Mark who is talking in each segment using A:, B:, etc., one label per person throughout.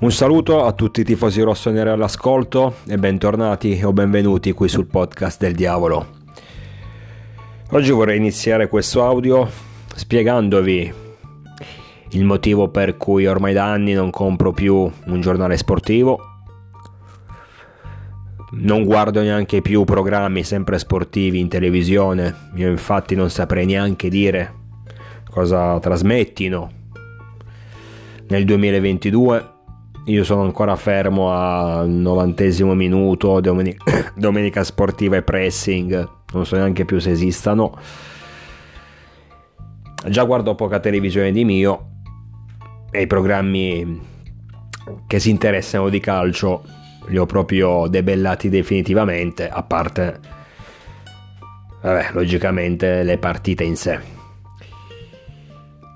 A: Un saluto a tutti i tifosi rossoneri all'ascolto e bentornati o benvenuti qui sul podcast del diavolo. Oggi vorrei iniziare questo audio spiegandovi il motivo per cui ormai da anni non compro più un giornale sportivo, non guardo neanche più programmi sempre sportivi in televisione, io infatti non saprei neanche dire cosa trasmettino. Nel 2022 io sono ancora fermo al novantesimo minuto, domenica, domenica sportiva e pressing, non so neanche più se esistano. Già guardo poca televisione di mio e i programmi che si interessano di calcio li ho proprio debellati definitivamente, a parte, vabbè, logicamente le partite in sé.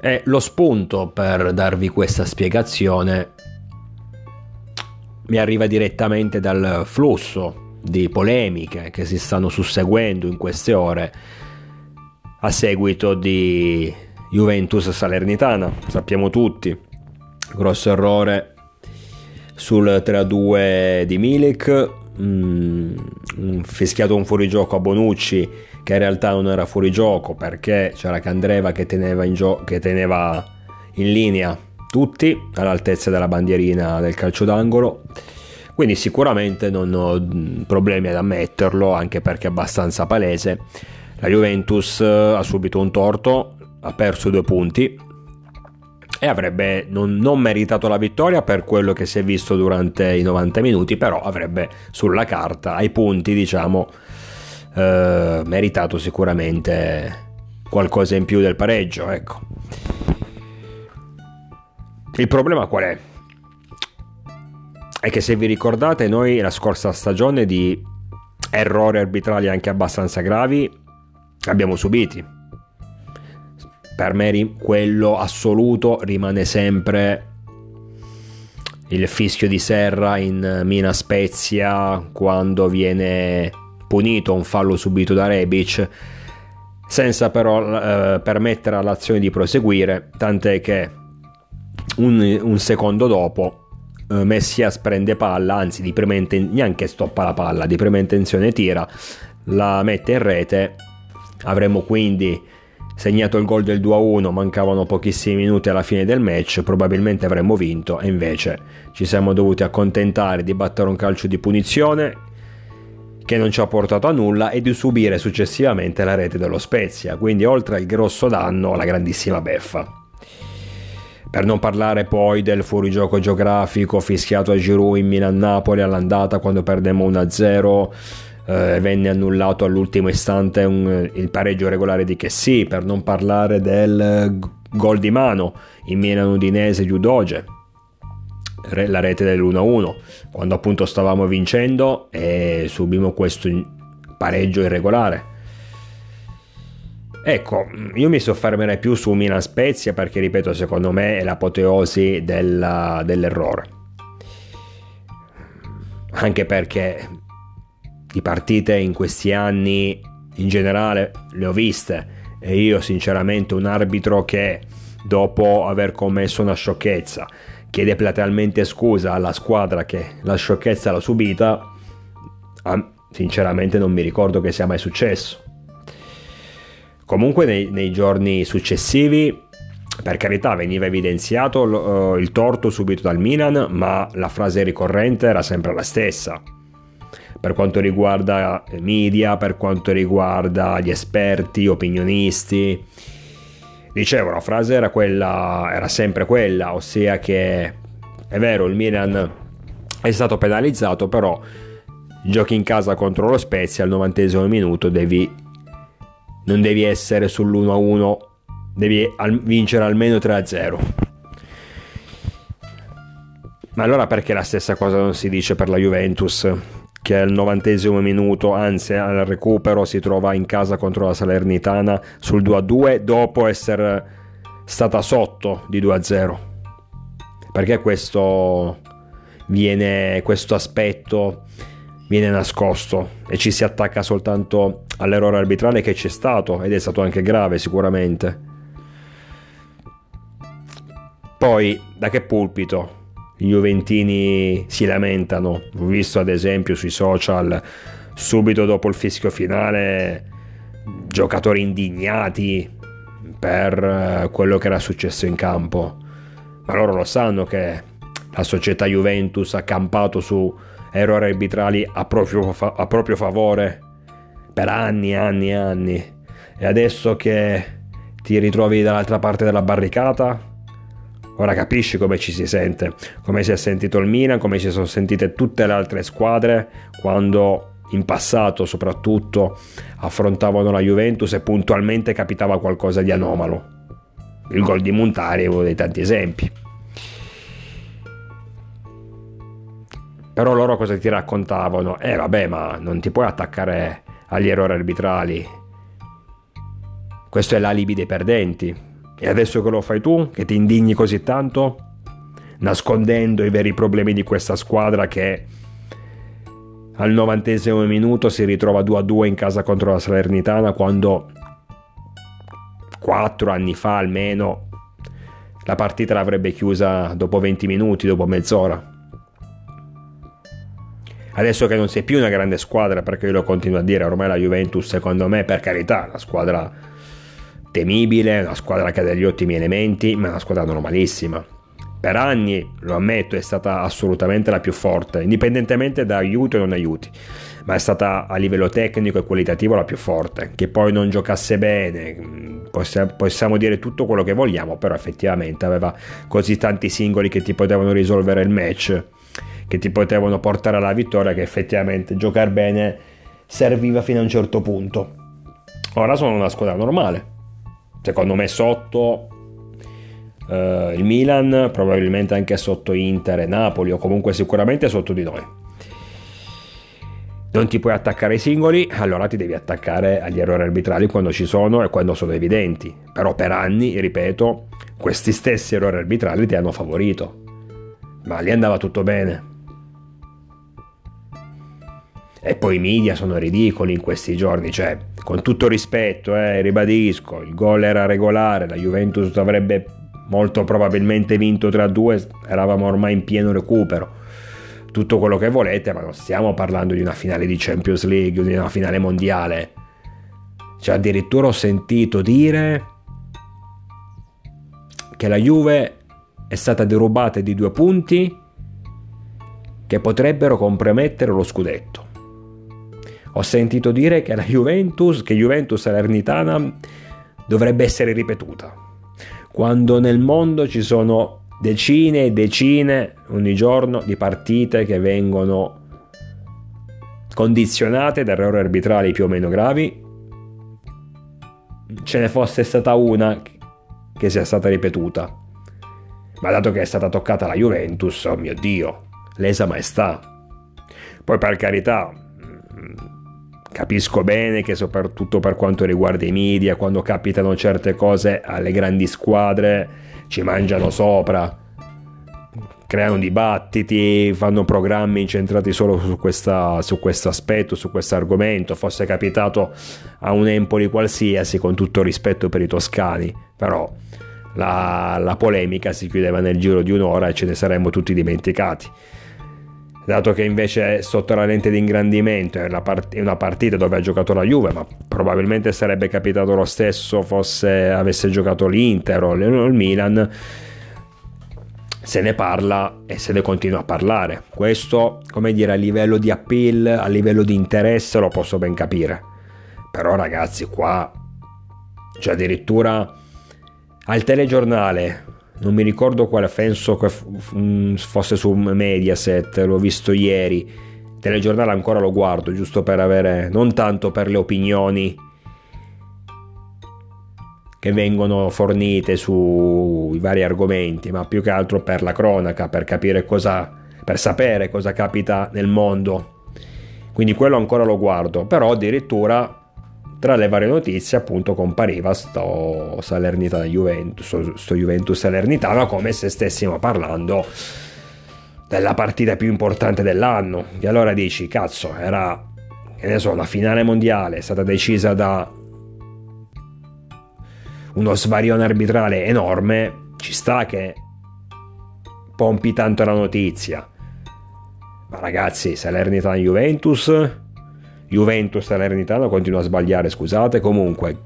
A: E lo spunto per darvi questa spiegazione mi arriva direttamente dal flusso di polemiche che si stanno susseguendo in queste ore a seguito di Juventus Salernitana. Sappiamo tutti, grosso errore sul 3-2 di Milik, mm, fischiato un fuorigioco a Bonucci che in realtà non era fuorigioco perché c'era Candreva che teneva in, gio- che teneva in linea tutti all'altezza della bandierina del calcio d'angolo. Quindi sicuramente non ho problemi ad ammetterlo, anche perché è abbastanza palese. La Juventus eh, ha subito un torto, ha perso due punti e avrebbe non, non, meritato la vittoria per quello che si è visto durante i 90 minuti, però avrebbe sulla carta, ai punti, diciamo, eh, meritato sicuramente qualcosa in più del pareggio. Ecco. Il problema qual è? È che se vi ricordate noi la scorsa stagione di errori arbitrali anche abbastanza gravi abbiamo subiti. Per me quello assoluto rimane sempre il fischio di Serra in Mina Spezia quando viene punito un fallo subito da Rebic senza però eh, permettere all'azione di proseguire, tant'è che un, un secondo dopo eh, Messias prende palla, anzi di prima inten- neanche stoppa la palla, di prima intenzione tira, la mette in rete, avremmo quindi segnato il gol del 2-1, mancavano pochissimi minuti alla fine del match, probabilmente avremmo vinto e invece ci siamo dovuti accontentare di battere un calcio di punizione che non ci ha portato a nulla e di subire successivamente la rete dello Spezia, quindi oltre al grosso danno la grandissima beffa. Per non parlare poi del fuorigioco geografico fischiato a Giroud in Milan-Napoli all'andata quando perdemmo 1-0 eh, venne annullato all'ultimo istante un, il pareggio regolare di Chessy, per non parlare del gol di mano in Milan-Udinese Giudoge, la rete dell'1-1, quando appunto stavamo vincendo e subimmo questo pareggio irregolare. Ecco, io mi soffermerei più su Milan Spezia perché, ripeto, secondo me è l'apoteosi della, dell'errore. Anche perché di partite in questi anni in generale le ho viste e io sinceramente un arbitro che dopo aver commesso una sciocchezza chiede platealmente scusa alla squadra che la sciocchezza l'ha subita, sinceramente non mi ricordo che sia mai successo. Comunque nei, nei giorni successivi per carità veniva evidenziato uh, il torto subito dal Milan, ma la frase ricorrente era sempre la stessa. Per quanto riguarda i media, per quanto riguarda gli esperti, opinionisti, dicevo, la frase era, quella, era sempre quella, ossia che è vero, il Milan è stato penalizzato, però giochi in casa contro lo Spezia al 90 minuto devi non devi essere sull'1-1, devi al- vincere almeno 3-0. Ma allora perché la stessa cosa non si dice per la Juventus? Che al novantesimo minuto, anzi al recupero, si trova in casa contro la Salernitana sul 2-2 dopo essere stata sotto di 2-0. Perché questo viene, questo aspetto viene nascosto e ci si attacca soltanto all'errore arbitrale che c'è stato ed è stato anche grave sicuramente. Poi da che pulpito i Juventini si lamentano. Ho visto ad esempio sui social, subito dopo il fischio finale, giocatori indignati per eh, quello che era successo in campo. Ma loro lo sanno che la società Juventus ha campato su errori arbitrali a proprio, fa- a proprio favore per anni e anni e anni. E adesso che ti ritrovi dall'altra parte della barricata, ora capisci come ci si sente, come si è sentito il Milan, come si sono sentite tutte le altre squadre quando in passato soprattutto affrontavano la Juventus e puntualmente capitava qualcosa di anomalo. Il gol di Montari è uno dei tanti esempi. Però loro cosa ti raccontavano? Eh vabbè, ma non ti puoi attaccare agli errori arbitrali. Questo è l'alibi dei perdenti. E adesso che lo fai tu, che ti indigni così tanto, nascondendo i veri problemi di questa squadra che al novantesimo minuto si ritrova 2-2 in casa contro la Salernitana quando quattro anni fa almeno la partita l'avrebbe chiusa dopo 20 minuti, dopo mezz'ora. Adesso che non sei più una grande squadra, perché io lo continuo a dire, ormai la Juventus secondo me per carità è una squadra temibile, una squadra che ha degli ottimi elementi, ma è una squadra normalissima per anni, lo ammetto, è stata assolutamente la più forte, indipendentemente da aiuti o non aiuti, ma è stata a livello tecnico e qualitativo la più forte. Che poi non giocasse bene, mm, possiamo dire tutto quello che vogliamo, però effettivamente aveva così tanti singoli che ti potevano risolvere il match, che ti potevano portare alla vittoria, che effettivamente giocare bene serviva fino a un certo punto. Ora sono una squadra normale. Secondo me sotto Uh, il Milan probabilmente anche sotto Inter e Napoli o comunque sicuramente sotto di noi. Non ti puoi attaccare ai singoli, allora ti devi attaccare agli errori arbitrali quando ci sono e quando sono evidenti. Però per anni, ripeto, questi stessi errori arbitrali ti hanno favorito. Ma lì andava tutto bene. E poi i media sono ridicoli in questi giorni, cioè, con tutto rispetto, eh, ribadisco, il gol era regolare, la Juventus avrebbe molto probabilmente vinto 3-2, eravamo ormai in pieno recupero. Tutto quello che volete, ma non stiamo parlando di una finale di Champions League, di una finale mondiale. Cioè, addirittura ho sentito dire che la Juve è stata derubata di due punti che potrebbero compromettere lo scudetto. Ho sentito dire che la Juventus, che Juventus Salernitana dovrebbe essere ripetuta quando nel mondo ci sono decine e decine ogni giorno di partite che vengono condizionate da errori arbitrali più o meno gravi, ce ne fosse stata una che sia stata ripetuta. Ma dato che è stata toccata la Juventus, oh mio Dio, lesa maestà. Poi per carità, Capisco bene che soprattutto per quanto riguarda i media, quando capitano certe cose alle grandi squadre, ci mangiano sopra, creano dibattiti, fanno programmi incentrati solo su, questa, su questo aspetto, su questo argomento. Fosse capitato a un Empoli qualsiasi, con tutto rispetto per i toscani, però la, la polemica si chiudeva nel giro di un'ora e ce ne saremmo tutti dimenticati dato che invece è sotto la lente di ingrandimento è una, partita dove ha giocato la Juve, ma probabilmente sarebbe capitato lo stesso fosse avesse giocato l'Inter o il Milan. Se ne parla e se ne continua a parlare. Questo, come dire, a livello di appeal, a livello di interesse lo posso ben capire. Però ragazzi, qua cioè addirittura al telegiornale non mi ricordo quale, penso che fosse su Mediaset, l'ho visto ieri, telegiornale ancora lo guardo, giusto per avere, non tanto per le opinioni che vengono fornite sui vari argomenti, ma più che altro per la cronaca, per capire cosa, per sapere cosa capita nel mondo. Quindi quello ancora lo guardo, però addirittura tra le varie notizie appunto compariva sto Salernitana Juventus, sto, Juventus Salernitana come se stessimo parlando della partita più importante dell'anno. E allora dici, cazzo, era, che ne so, la finale mondiale è stata decisa da uno svarione arbitrale enorme, ci sta che pompi tanto la notizia. Ma ragazzi, Salernitana Juventus, Juventus Salernitana continua a sbagliare, scusate, comunque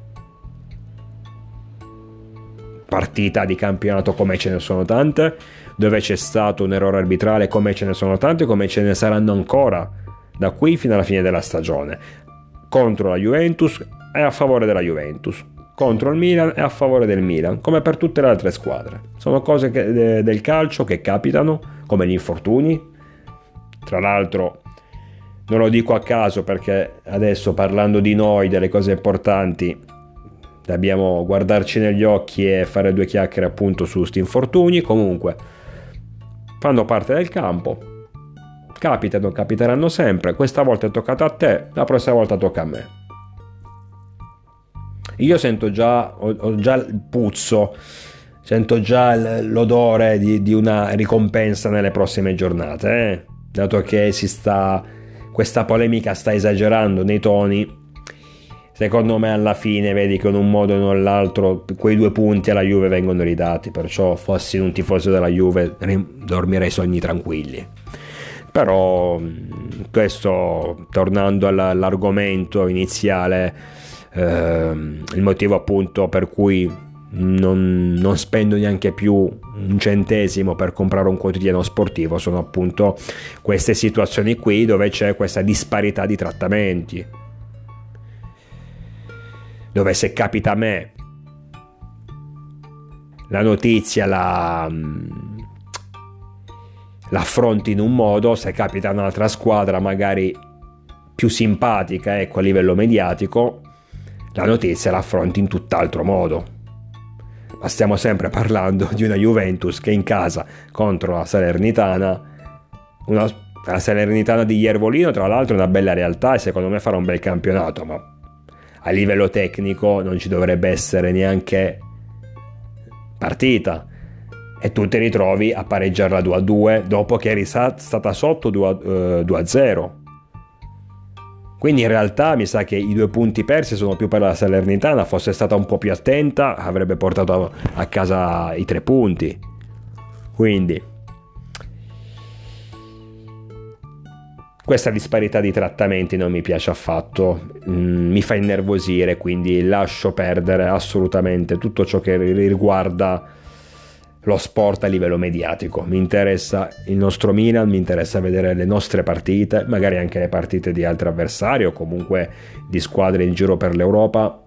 A: partita di campionato come ce ne sono tante, dove c'è stato un errore arbitrale come ce ne sono tante, come ce ne saranno ancora da qui fino alla fine della stagione. Contro la Juventus è a favore della Juventus, contro il Milan è a favore del Milan, come per tutte le altre squadre. Sono cose che, de, del calcio che capitano, come gli infortuni. Tra l'altro, non lo dico a caso perché adesso parlando di noi, delle cose importanti, dobbiamo guardarci negli occhi e fare due chiacchiere appunto su questi infortuni. Comunque, fanno parte del campo. Capitano, capiteranno sempre. Questa volta è toccato a te, la prossima volta tocca a me. Io sento già, ho, ho già il puzzo, sento già l'odore di, di, una ricompensa nelle prossime giornate, eh? dato che si sta, questa polemica sta esagerando nei toni secondo me alla fine vedi che in un modo o nell'altro quei due punti alla Juve vengono ridati, perciò fossi un tifoso della Juve dormirei sogni tranquilli. Però questo, tornando all'argomento iniziale, eh, il motivo appunto per cui non, non, spendo neanche più un centesimo per comprare un quotidiano sportivo sono appunto queste situazioni qui dove c'è questa disparità di trattamenti dove se capita a me la notizia la, mm, l'affronti in un modo, se capita a un'altra squadra magari più simpatica ecco, a livello mediatico, la notizia la affronti in tutt'altro modo. Ma stiamo sempre parlando di una Juventus che in casa contro la Salernitana, una, la Salernitana di Iervolino tra l'altro è una bella realtà e secondo me farà un bel campionato, ma a livello tecnico non ci dovrebbe essere neanche partita. E tu ti ritrovi a pareggiarla 2 a 2 dopo che eri stata sotto 2 a, uh, 2 a 0 quindi in realtà mi sa che i due punti persi sono più per la Salernitana fosse stata un po' più attenta avrebbe portato a casa i tre punti. Quindi Questa disparità di trattamenti non mi piace affatto, mm, mi fa innervosire, quindi lascio perdere assolutamente tutto ciò che riguarda lo sport a livello mediatico. Mi interessa il nostro Milan, mi interessa vedere le nostre partite, magari anche le partite di altri avversari o comunque di squadre in giro per l'Europa,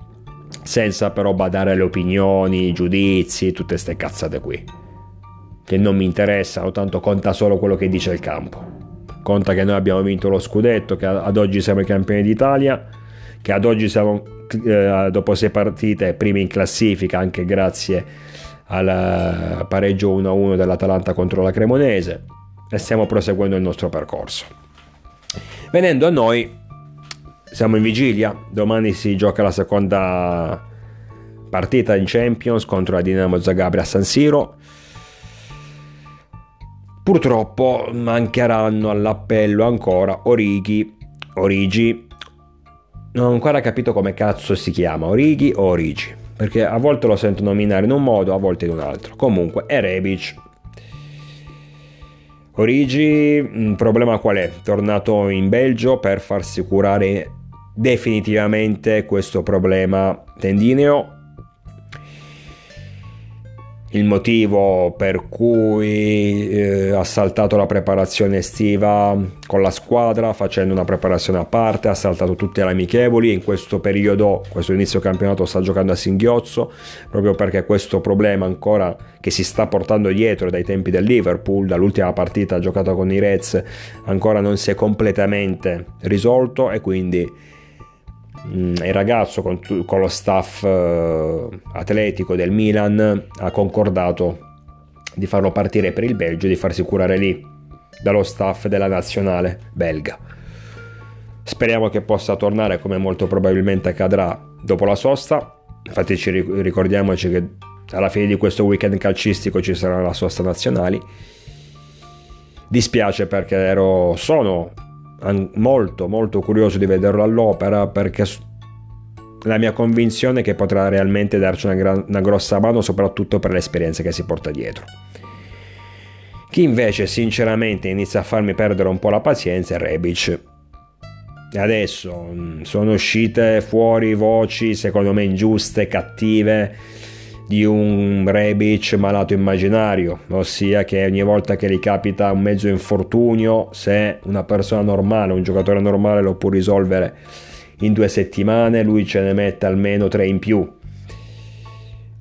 A: senza però badare alle opinioni, i giudizi, tutte queste cazzate qui. Che non mi interessano, tanto conta solo quello che dice il campo. Conta che noi abbiamo vinto lo scudetto, che ad oggi siamo i campioni d'Italia, che ad oggi siamo eh, dopo sei partite primi in classifica anche grazie al pareggio 1-1 dell'Atalanta contro la Cremonese e stiamo proseguendo il nostro percorso. Venendo a noi, siamo in vigilia, domani si gioca la seconda partita in Champions contro la Dinamo Zagabria a San Siro. Purtroppo mancheranno all'appello ancora Orighi, Origi, non ho ancora capito come cazzo si chiama, Orighi o Origi, perché a volte lo sento nominare in un modo, a volte in un altro. Comunque, è Rebic. Origi, il problema qual è? Tornato in Belgio per farsi curare definitivamente questo problema tendineo il motivo per cui eh, ha saltato la preparazione estiva con la squadra facendo una preparazione a parte, ha saltato tutte le amichevoli in questo periodo, questo inizio campionato sta giocando a singhiozzo proprio perché questo problema ancora che si sta portando dietro dai tempi del Liverpool, dall'ultima partita giocata con i Reds ancora non si è completamente risolto e quindi il ragazzo con, con lo staff eh, atletico del Milan ha concordato di farlo partire per il Belgio e di farsi curare lì dallo staff della nazionale belga. Speriamo che possa tornare come molto probabilmente accadrà dopo la sosta. Infatti ci ricordiamoci che alla fine di questo weekend calcistico ci sarà la sosta nazionali. Dispiace perché ero, sono molto molto curioso di vederlo all'opera perché la mia convinzione è che potrà realmente darci una, gran, una grossa mano soprattutto per l'esperienza che si porta dietro. Chi invece sinceramente inizia a farmi perdere un po' la pazienza è Rebic. Adesso mm, sono uscite fuori voci secondo me ingiuste, cattive di un Rebic malato immaginario, ossia che ogni volta che gli capita un mezzo infortunio, se una persona normale, un giocatore normale lo può risolvere in due settimane, lui ce ne mette almeno tre in più.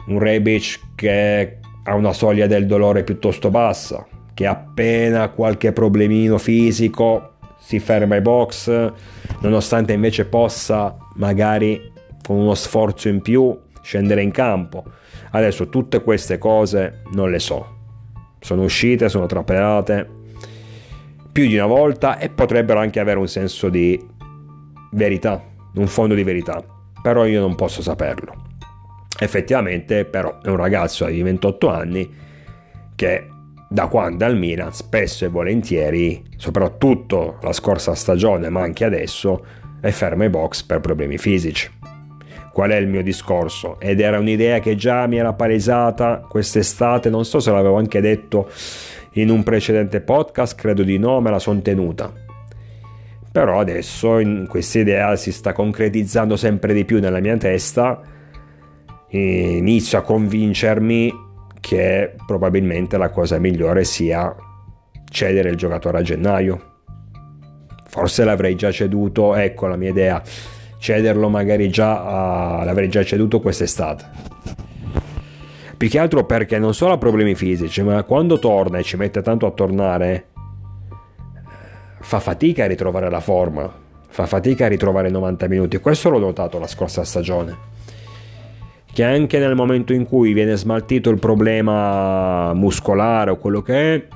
A: Un Rebic che ha una soglia del dolore piuttosto bassa, che appena qualche problemino fisico si ferma ai box, nonostante invece possa magari con uno sforzo in più scendere in campo. Adesso tutte queste cose non le so. Sono uscite, sono trapelate più di una volta e potrebbero anche avere un senso di verità, un fondo di verità, però io non posso saperlo. Effettivamente però è un ragazzo di 28 anni che da quando al Milan spesso e volentieri, soprattutto la scorsa stagione ma anche adesso, è fermo ai box per problemi fisici. Qual è il mio discorso? Ed era un'idea che già mi era palesata quest'estate, non so se l'avevo anche detto in un precedente podcast, credo di no, me la sono tenuta. Però adesso questa idea si sta concretizzando sempre di più nella mia testa, inizio a convincermi che probabilmente la cosa migliore sia cedere il giocatore a gennaio. Forse l'avrei già ceduto, ecco la mia idea, cederlo magari già, a, l'avrei già ceduto quest'estate. Più che altro perché non solo ha problemi fisici, ma quando torna e ci mette tanto a tornare, fa fatica a ritrovare la forma, fa fatica a ritrovare 90 minuti. Questo l'ho notato la scorsa stagione che anche nel momento in cui viene smaltito il problema muscolare o quello che è,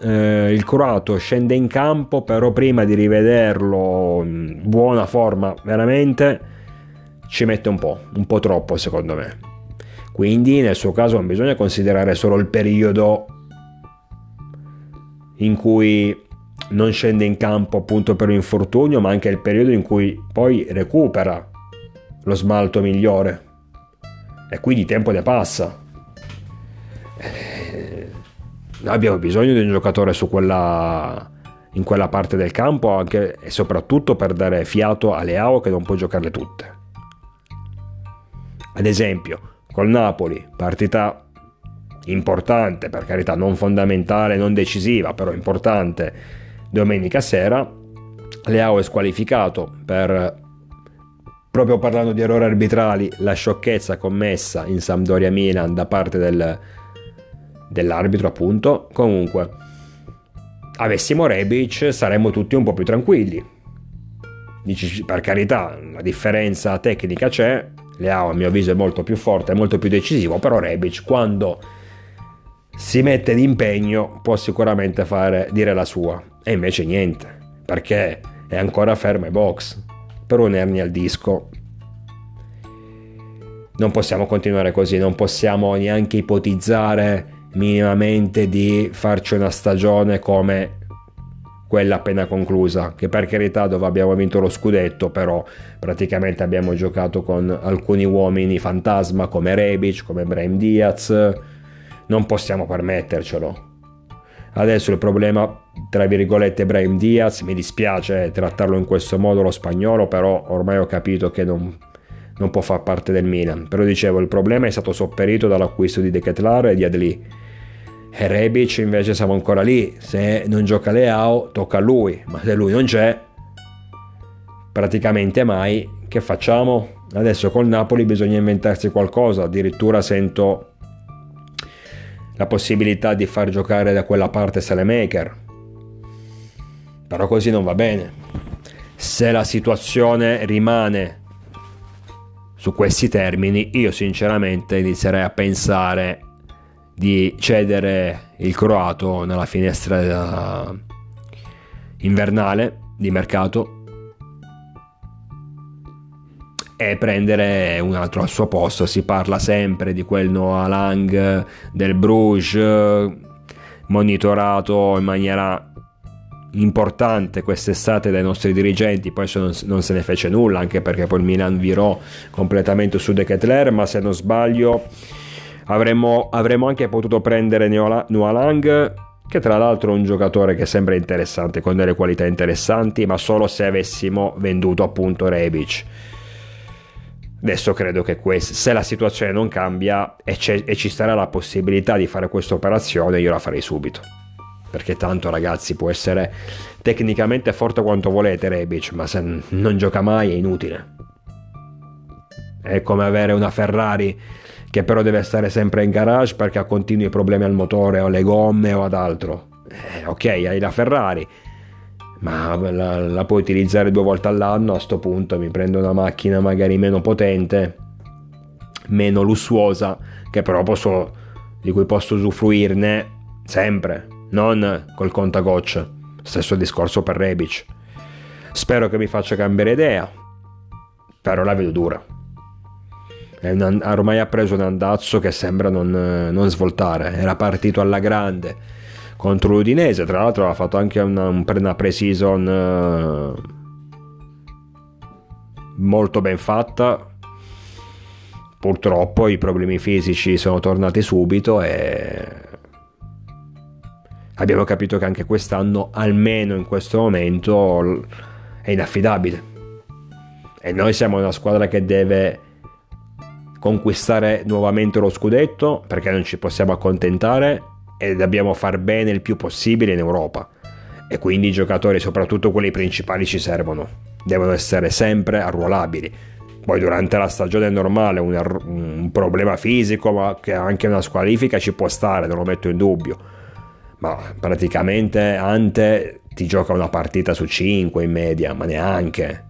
A: eh, il croato scende in campo, però prima di rivederlo in buona forma, veramente ci mette un po', un po' troppo secondo me. Quindi nel suo caso non bisogna considerare solo il periodo in cui non scende in campo appunto per l'infortunio, ma anche il periodo in cui poi recupera lo smalto migliore. E quindi tempo ne passa. Abbiamo bisogno di un giocatore quella, in quella parte del campo anche e soprattutto per dare fiato a Leao che non può giocarle tutte. Ad esempio, col Napoli, partita importante, per carità non fondamentale, non decisiva, però importante, domenica sera, Leao è squalificato per proprio parlando di errori arbitrali, la sciocchezza commessa in Sampdoria Milan da parte del, dell'arbitro, appunto. Comunque, avessimo Rebic, saremmo tutti un po' più tranquilli. Dici, per carità, la differenza tecnica c'è. Leao, a mio avviso, è molto più forte, è molto più decisivo. Però Rebic, quando si mette d'impegno, può sicuramente fare, dire la sua. E invece niente, perché è ancora fermo ai box per un'ernia al disco. Non possiamo continuare così, non possiamo neanche ipotizzare minimamente di farci una stagione come quella appena conclusa, che per carità dove abbiamo vinto lo scudetto, però praticamente abbiamo giocato con alcuni uomini fantasma come Rebic, come Brahim Diaz, non possiamo permettercelo. Adesso il problema, tra virgolette, Brahim Diaz, mi dispiace trattarlo in questo modo lo spagnolo, però ormai ho capito che non, non può far parte del Milan. Però dicevo, il problema è stato sopperito dall'acquisto di De e di Adli. E Rebic invece siamo ancora lì, se non gioca Leao tocca a lui, ma se lui non c'è, praticamente mai, che facciamo? Adesso col Napoli bisogna inventarsi qualcosa, addirittura sento la possibilità di far giocare da quella parte Salemaker. Però così non va bene. Se la situazione rimane su questi termini, io sinceramente inizierei a pensare di cedere il croato nella finestra invernale di mercato e prendere un altro al suo posto. Si parla sempre di quel Noah Lang del Bruges, monitorato in maniera importante quest'estate dai nostri dirigenti, poi non se ne fece nulla, anche perché poi il Milan virò completamente su De Ketler, ma se non sbaglio Avremmo, avremmo anche potuto prendere Nualang, che tra l'altro è un giocatore che sembra interessante, con delle qualità interessanti, ma solo se avessimo venduto appunto Rebic. Adesso credo che questo, se la situazione non cambia e, e ci sarà la possibilità di fare questa operazione, io la farei subito perché tanto ragazzi può essere tecnicamente forte quanto volete Rebic, ma se non gioca mai è inutile. È come avere una Ferrari che però deve stare sempre in garage perché ha continui problemi al motore o alle gomme o ad altro. Eh, ok, hai la Ferrari, ma la, la, puoi utilizzare due volte all'anno. A questo punto mi prendo una macchina magari meno potente, meno lussuosa, che però posso, di cui posso usufruirne sempre non col contagocce. Stesso discorso per Rebic. Spero che mi faccia cambiare idea, però la vedo dura. Un, ormai ha preso un andazzo che sembra non, non, svoltare. Era partito alla grande contro l'Udinese, tra l'altro ha fatto anche una, una pre-season uh, molto ben fatta. Purtroppo i problemi fisici sono tornati subito e abbiamo capito che anche quest'anno, almeno in questo momento, è inaffidabile. E noi siamo una squadra che deve conquistare nuovamente lo scudetto perché non ci possiamo accontentare e dobbiamo far bene il più possibile in Europa. E quindi i giocatori, soprattutto quelli principali, ci servono. Devono essere sempre arruolabili. Poi durante la stagione normale un, un problema fisico, ma che anche una squalifica ci può stare, non lo metto in dubbio ma praticamente Ante ti gioca una partita su 5 in media, ma neanche.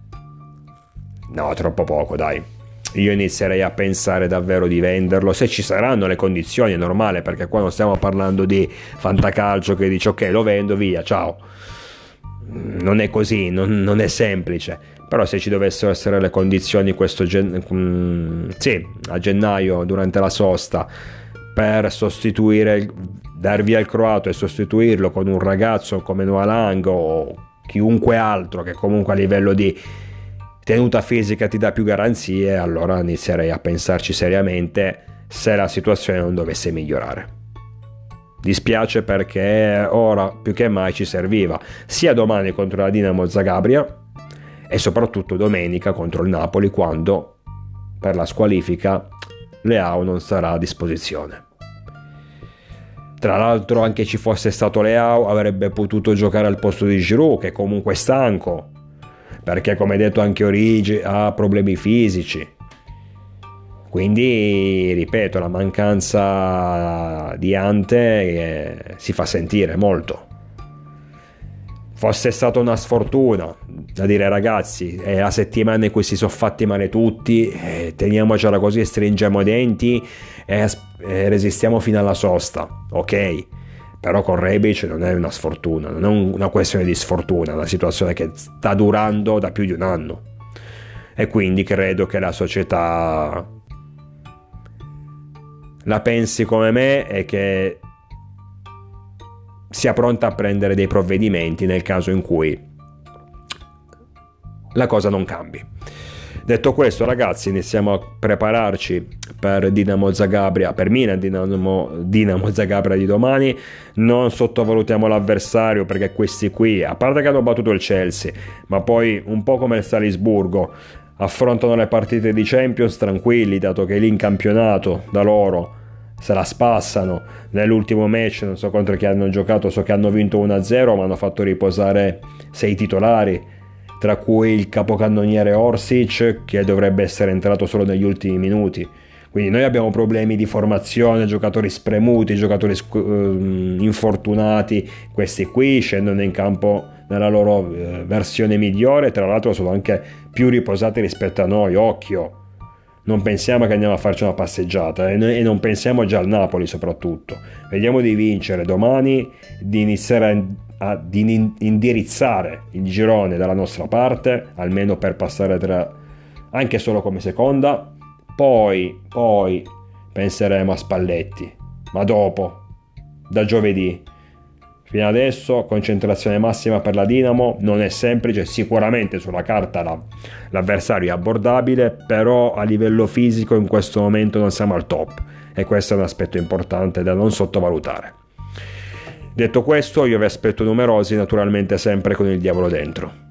A: No, troppo poco, dai. Io inizierei a pensare davvero di venderlo se ci saranno le condizioni, è normale, perché qua non stiamo parlando di fantacalcio che dice ok, lo vendo, via, ciao. Non è così, non, non è semplice. Però se ci dovessero essere le condizioni questo gen- mm, sì, a gennaio durante la sosta per sostituire dar via il croato e sostituirlo con un ragazzo come Noah Lang o chiunque altro che comunque a livello di tenuta fisica ti dà più garanzie, allora inizierei a pensarci seriamente se la situazione non dovesse migliorare. Dispiace perché ora più che mai ci serviva, sia domani contro la Dinamo Zagabria e soprattutto domenica contro il Napoli quando per la squalifica Leao non sarà a disposizione. Tra l'altro anche ci fosse stato Leao avrebbe potuto giocare al posto di Giroud che comunque è stanco perché come detto anche Origi ha problemi fisici. Quindi ripeto la mancanza di Ante eh, si fa sentire molto fosse stata una sfortuna da dire ragazzi è la settimana in cui si sono fatti male tutti eh, teniamocela così stringiamo i denti e, e, resistiamo fino alla sosta ok? Però con Rebic non è una sfortuna non è una questione di sfortuna è una situazione che sta durando da più di un anno. E quindi credo che la società la pensi come me e che sia pronta a prendere dei provvedimenti nel caso in cui la cosa non cambi. Detto questo, ragazzi, iniziamo a prepararci per Dinamo Zagabria, per Milan Dinamo, Dinamo Zagabria di domani. Non sottovalutiamo l'avversario perché questi qui, a parte che hanno battuto il Chelsea, ma poi un po' come il Salisburgo, affrontano le partite di Champions tranquilli, dato che lì in campionato da loro se la spassano. Nell'ultimo match, non so contro chi hanno giocato, so che hanno vinto 1-0, ma hanno fatto riposare sei titolari, tra cui il capocannoniere Orsic, che dovrebbe essere entrato solo negli ultimi minuti. Quindi noi abbiamo problemi di formazione, giocatori spremuti, giocatori sc- uh, infortunati, questi qui scendono in campo nella loro uh, versione migliore, tra l'altro sono anche più riposati rispetto a noi, occhio non pensiamo che andiamo a farci una passeggiata eh, e non pensiamo già al Napoli soprattutto. Vediamo di vincere domani, di iniziare a, a di indirizzare il girone dalla nostra parte, almeno per passare tra, anche solo come seconda. Poi, poi penseremo a Spalletti, ma dopo, da giovedì. Fino adesso concentrazione massima per la Dinamo non è semplice, sicuramente sulla carta la, l'avversario è abbordabile, però a livello fisico in questo momento non siamo al top e questo è un aspetto importante da non sottovalutare. Detto questo, io vi aspetto numerosi, naturalmente sempre con il diavolo dentro.